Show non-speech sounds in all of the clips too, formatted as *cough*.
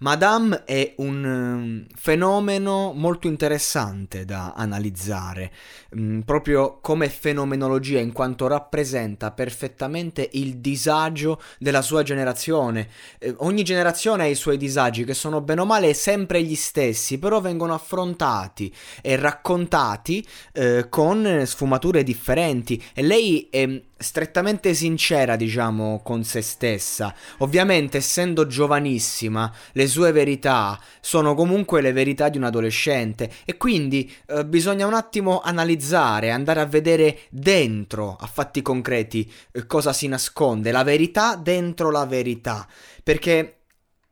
Madame è un um, fenomeno molto interessante da analizzare, um, proprio come fenomenologia, in quanto rappresenta perfettamente il disagio della sua generazione. Eh, ogni generazione ha i suoi disagi, che sono bene o male sempre gli stessi, però vengono affrontati e raccontati eh, con sfumature differenti. E lei è strettamente sincera, diciamo, con se stessa. Ovviamente, essendo giovanissima, le sue verità sono comunque le verità di un adolescente e quindi eh, bisogna un attimo analizzare, andare a vedere dentro, a fatti concreti, eh, cosa si nasconde, la verità dentro la verità, perché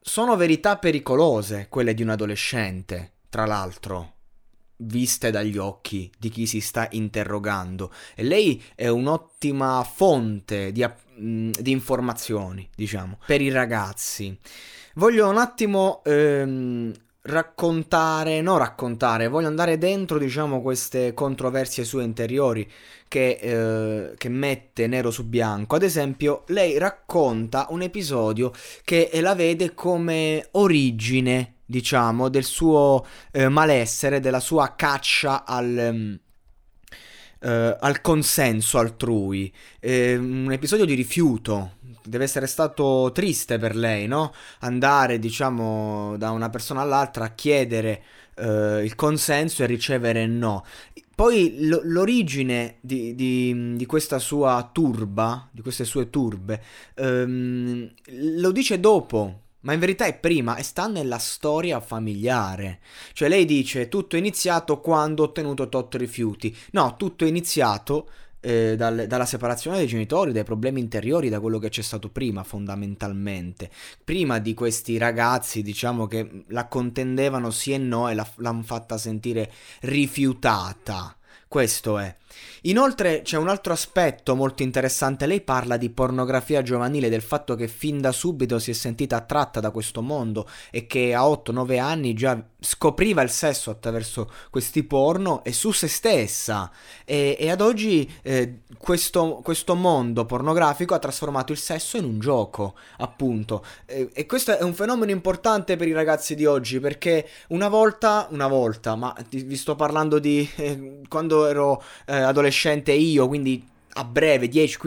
sono verità pericolose quelle di un adolescente, tra l'altro viste dagli occhi di chi si sta interrogando e lei è un'ottima fonte di, di informazioni, diciamo, per i ragazzi. Voglio un attimo ehm, raccontare, no raccontare, voglio andare dentro, diciamo, queste controversie sue interiori che, eh, che, mette nero su bianco. Ad esempio, lei racconta un episodio che la vede come origine diciamo, del suo eh, malessere, della sua caccia al... Um, Uh, al consenso altrui. Eh, un episodio di rifiuto. Deve essere stato triste per lei, no? Andare, diciamo, da una persona all'altra a chiedere uh, il consenso e ricevere no. Poi l- l'origine di, di, di, questa sua turba, di queste sue turbe, um, lo dice dopo ma in verità è prima e sta nella storia familiare. Cioè lei dice tutto è iniziato quando ho ottenuto tot rifiuti. No, tutto è iniziato eh, dal, dalla separazione dei genitori, dai problemi interiori, da quello che c'è stato prima fondamentalmente. Prima di questi ragazzi, diciamo che la contendevano sì e no e la, l'hanno fatta sentire rifiutata. Questo è. Inoltre c'è un altro aspetto molto interessante, lei parla di pornografia giovanile, del fatto che fin da subito si è sentita attratta da questo mondo e che a 8-9 anni già scopriva il sesso attraverso questi porno e su se stessa. E, e ad oggi eh, questo, questo, mondo pornografico ha trasformato il sesso in un gioco appunto. E, e, questo è un fenomeno importante per i ragazzi di oggi perché una volta, una volta, ma vi sto parlando di eh, quando ero eh, adolescente io, quindi a breve, 10,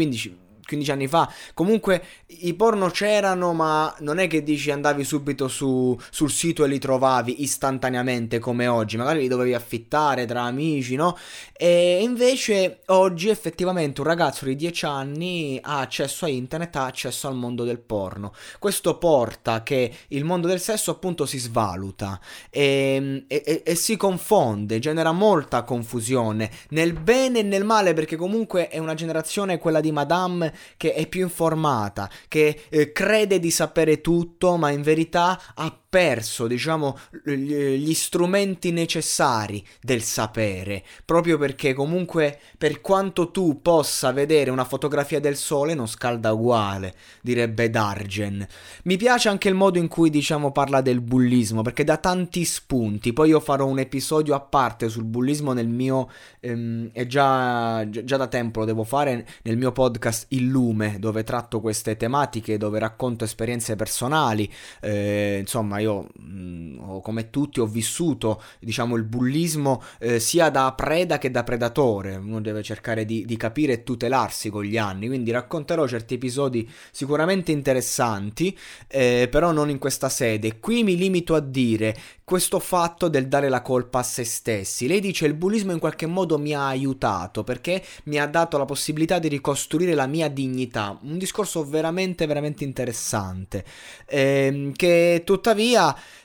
15 15 anni fa. Comunque i porno c'erano, ma non è che dici andavi subito su, sul sito e li trovavi istantaneamente come oggi. Magari li dovevi affittare tra amici, no? E invece oggi effettivamente un ragazzo di 10 anni ha accesso a internet, ha accesso al mondo del porno. Questo porta che il mondo del sesso appunto si svaluta e, e, e si confonde, genera molta confusione nel bene e nel male perché comunque è una generazione quella di Madame che è più informata, che eh, crede di sapere tutto, ma in verità ha perso, diciamo, gli strumenti necessari del sapere, proprio perché comunque per quanto tu possa vedere una fotografia del sole non scalda uguale, direbbe Dargen. Mi piace anche il modo in cui, diciamo, parla del bullismo, perché dà tanti spunti, poi io farò un episodio a parte sul bullismo nel mio, ehm, è già, già da tempo lo devo fare, nel mio podcast Il Lume, dove tratto queste tematiche, dove racconto esperienze personali, eh, insomma, io mh, ho, come tutti ho vissuto diciamo il bullismo eh, sia da preda che da predatore, uno deve cercare di, di, capire e tutelarsi con gli anni, quindi racconterò certi episodi sicuramente interessanti, eh, però non in questa sede. Qui mi limito a dire questo fatto del dare la colpa a se stessi. Lei dice il bullismo in qualche modo mi ha aiutato perché mi ha dato la possibilità di ricostruire la mia dignità. Un discorso veramente, veramente interessante. Eh, che tuttavia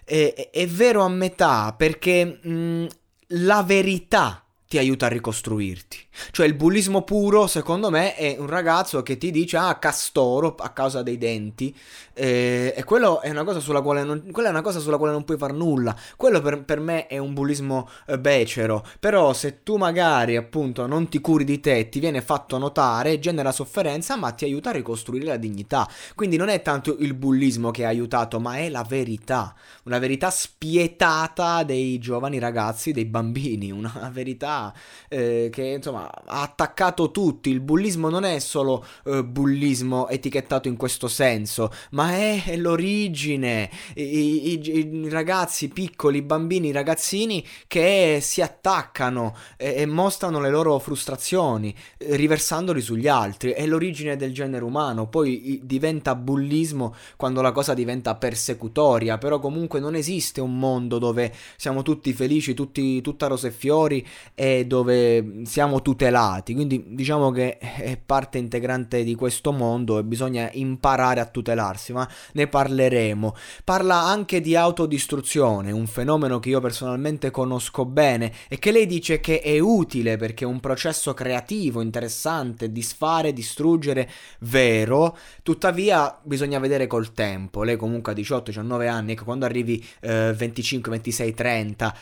è, è, vero a metà perché mh, la verità ti aiuta a ricostruirti. Cioè il bullismo puro, secondo me, è un ragazzo che ti dice ah castoro a causa dei denti eh, e quello è una cosa sulla quale non, quella è una cosa sulla quale non puoi far nulla. Quello per, per me è un bullismo eh, becero. Però se tu magari appunto non ti curi di te, ti viene fatto notare, genera sofferenza, ma ti aiuta a ricostruire la dignità. Quindi non è tanto il bullismo che ha aiutato, ma è la verità. Una verità spietata dei giovani ragazzi, dei bambini. Una verità eh, che insomma ha attaccato tutti. Il bullismo non è solo eh, bullismo etichettato in questo senso, ma è, l'origine. I, i, I, ragazzi piccoli, i bambini, i ragazzini che si attaccano e, e mostrano le loro frustrazioni, eh, riversandoli sugli altri. È l'origine del genere umano. Poi i, diventa bullismo quando la cosa diventa persecutoria. Però comunque non esiste un mondo dove siamo tutti felici, tutti, tutta rose e fiori dove siamo tutelati, quindi diciamo che è parte integrante di questo mondo e bisogna imparare a tutelarsi, ma ne parleremo. Parla anche di autodistruzione, un fenomeno che io personalmente conosco bene e che lei dice che è utile perché è un processo creativo, interessante, disfare, distruggere, vero, tuttavia bisogna vedere col tempo. Lei comunque ha 18-19 anni, ecco, quando arrivi eh, 25, 26, 30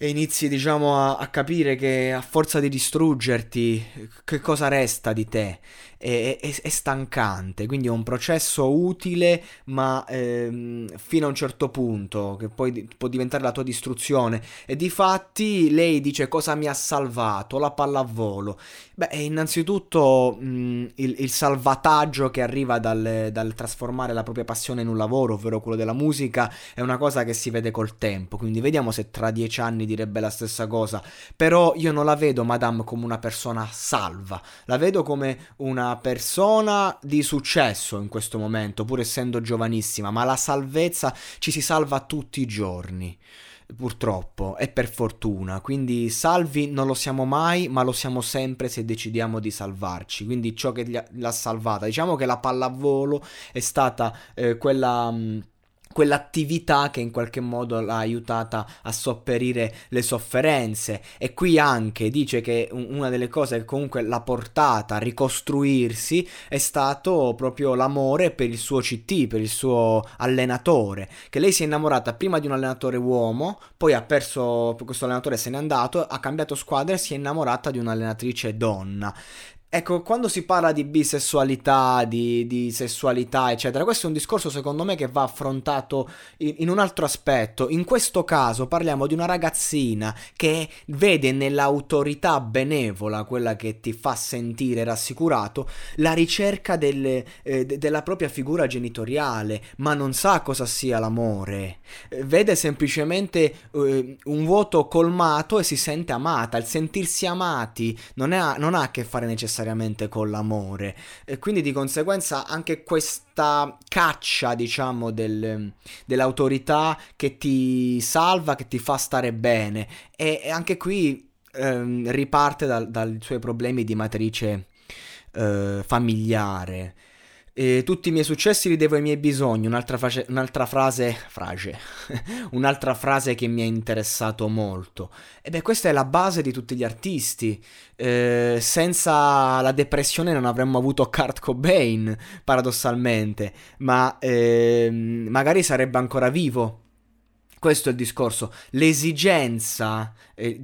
e inizi, diciamo, a, a, capire che a forza di distruggerti, che cosa resta di te? È, è, è stancante, quindi è un processo utile, ma ehm, fino a un certo punto, che poi può diventare la tua distruzione. E di fatti lei dice cosa mi ha salvato? La pallavolo. Beh, innanzitutto mh, il, il, salvataggio che arriva dal, dal trasformare la propria passione in un lavoro, ovvero quello della musica, è una cosa che si vede col tempo. Quindi vediamo se tra dieci anni direbbe la stessa cosa, però io non la vedo Madame come una persona salva, la vedo come una persona di successo in questo momento, pur essendo giovanissima, ma la salvezza ci si salva tutti i giorni purtroppo e per fortuna. Quindi salvi non lo siamo mai, ma lo siamo sempre se decidiamo di salvarci. Quindi ciò che l'ha salvata, diciamo che la pallavolo è stata eh, quella. Mh, quell'attività che in qualche modo l'ha aiutata a sopperire le sofferenze. E qui anche dice che una delle cose che comunque l'ha portata a ricostruirsi è stato proprio l'amore per il suo CT, per il suo allenatore, che lei si è innamorata prima di un allenatore uomo, poi ha perso questo allenatore se n'è andato, ha cambiato squadra e si è innamorata di un'allenatrice donna Ecco, quando si parla di bisessualità, di, di, sessualità, eccetera, questo è un discorso secondo me che va affrontato in, in, un altro aspetto. In questo caso parliamo di una ragazzina che vede nell'autorità benevola, quella che ti fa sentire rassicurato, la ricerca delle, eh, de, della propria figura genitoriale, ma non sa cosa sia l'amore. Vede semplicemente eh, un vuoto colmato e si sente amata. Il sentirsi amati non, è, non ha a che fare necessariamente necessariamente con l'amore. E quindi di conseguenza anche questa caccia diciamo del, dell'autorità che ti salva, che ti fa stare bene. E, e anche qui ehm, riparte dai suoi problemi di matrice eh, familiare e tutti i miei successi li devo ai miei bisogni, un'altra, face, un'altra frase, frase, *laughs* un'altra frase che mi ha interessato molto. E beh, questa è la base di tutti gli artisti. Eh, senza la depressione non avremmo avuto Kurt Cobain, paradossalmente, ma eh, magari sarebbe ancora vivo questo è il discorso. L'esigenza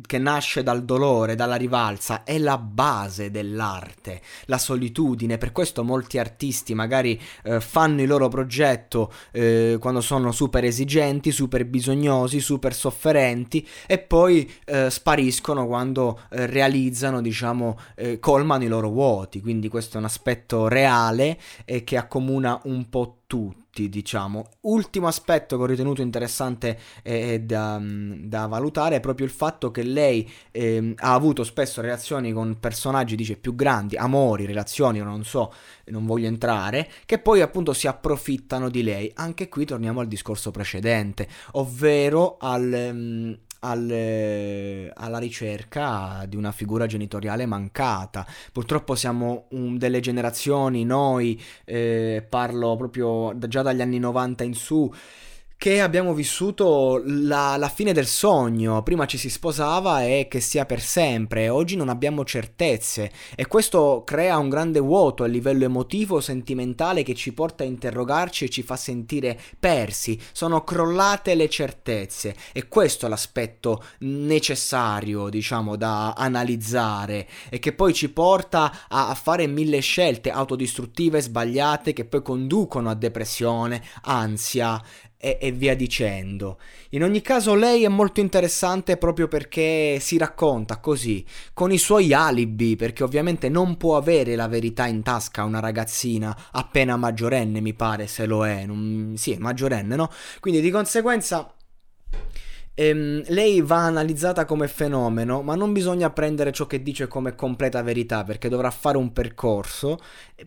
che nasce dal dolore, dalla rivalsa, è la base dell'arte, la solitudine. Per questo molti artisti magari eh, fanno il loro progetto eh, quando sono super esigenti, super bisognosi, super sofferenti e poi eh, spariscono quando eh, realizzano, diciamo, eh, colmano i loro vuoti. Quindi questo è un aspetto reale che accomuna un po' tutti, diciamo. Ultimo aspetto che ho ritenuto interessante eh, da, da, valutare è proprio il fatto che lei eh, ha avuto spesso relazioni con personaggi, dice, più grandi, amori, relazioni, non so, non voglio entrare, che poi appunto si approfittano di lei. Anche qui torniamo al discorso precedente, ovvero al... Um, al, alla ricerca di una figura genitoriale mancata. Purtroppo siamo un, delle generazioni, noi, eh, parlo proprio da, già dagli anni 90 in su, che abbiamo vissuto la, la, fine del sogno, prima ci si sposava e che sia per sempre, oggi non abbiamo certezze. E questo crea un grande vuoto a livello emotivo, sentimentale che ci porta a interrogarci e ci fa sentire persi, sono crollate le certezze. E questo è l'aspetto necessario, diciamo, da analizzare. E che poi ci porta a, a fare mille scelte autodistruttive, sbagliate, che poi conducono a depressione, ansia e, e, via dicendo. In ogni caso lei è molto interessante proprio perché si racconta così, con i suoi alibi, perché ovviamente non può avere la verità in tasca una ragazzina appena maggiorenne, mi pare, se lo è. Non... Sì, è maggiorenne, no? Quindi di conseguenza Ehm, lei va analizzata come fenomeno, ma non bisogna prendere ciò che dice come completa verità, perché dovrà fare un percorso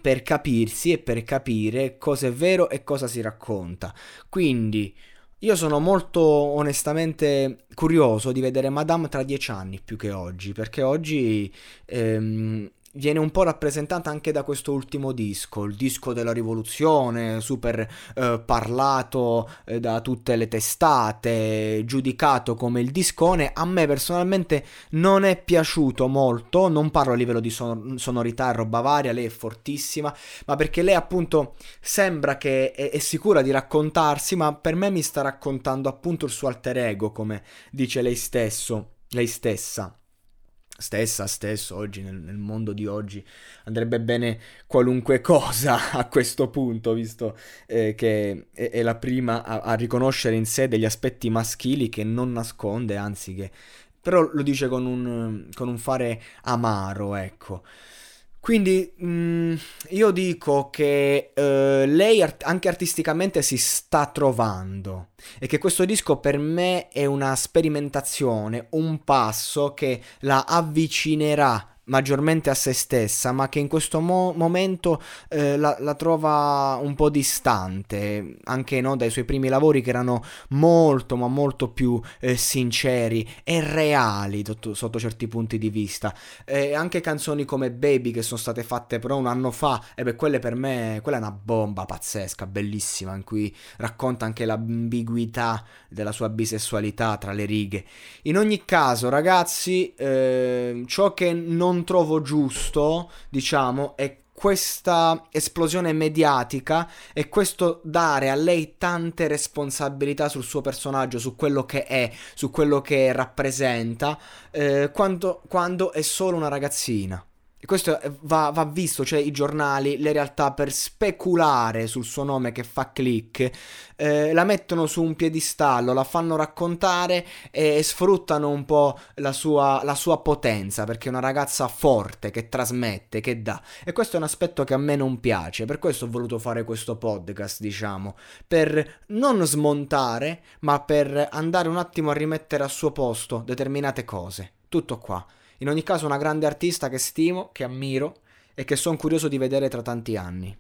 per capirsi e per capire cosa è vero e cosa si racconta. Quindi io sono molto onestamente curioso di vedere Madame tra dieci anni più che oggi, perché oggi ehm, viene un po' rappresentata anche da questo ultimo disco, il disco della rivoluzione, super eh, parlato eh, da tutte le testate, giudicato come il discone. A me personalmente non è piaciuto molto, non parlo a livello di son- sonorità e roba varia, lei è fortissima, ma perché lei appunto sembra che è, è sicura di raccontarsi, ma per me mi sta raccontando appunto il suo alter ego, come dice lei stesso, lei stessa stessa, stesso, oggi nel, nel, mondo di oggi andrebbe bene qualunque *laughs* cosa a questo punto, visto eh, che è, è, la prima a, a, riconoscere in sé degli aspetti maschili che non nasconde, anzi che però lo dice con un, con un fare amaro, ecco. Quindi mh, mm, io dico che uh, lei art- anche artisticamente si sta trovando e che questo disco per me è una sperimentazione, un passo che la avvicinerà maggiormente a se stessa, ma che in questo mo- momento eh, la-, la, trova un po' distante, anche no, dai suoi primi lavori che erano molto, ma molto più eh, sinceri e reali sotto, sotto certi punti di vista. Eh, anche canzoni come Baby che sono state fatte però un anno fa, e beh, quelle per me, quella è una bomba pazzesca, bellissima, in cui racconta anche l'ambiguità della sua bisessualità tra le righe. In ogni caso, ragazzi, eh, ciò che non non trovo giusto, diciamo, è questa esplosione mediatica e questo dare a lei tante responsabilità sul suo personaggio, su quello che è, su quello che rappresenta, eh, quando, quando è solo una ragazzina. E questo va, va, visto, cioè i giornali, le realtà per speculare sul suo nome che fa click, eh, la mettono su un piedistallo, la fanno raccontare e, sfruttano un po' la sua, la sua potenza, perché è una ragazza forte, che trasmette, che dà. E questo è un aspetto che a me non piace, per questo ho voluto fare questo podcast, diciamo, per non smontare, ma per andare un attimo a rimettere al suo posto determinate cose. Tutto qua. In ogni caso una grande artista che stimo, che ammiro e che sono curioso di vedere tra tanti anni.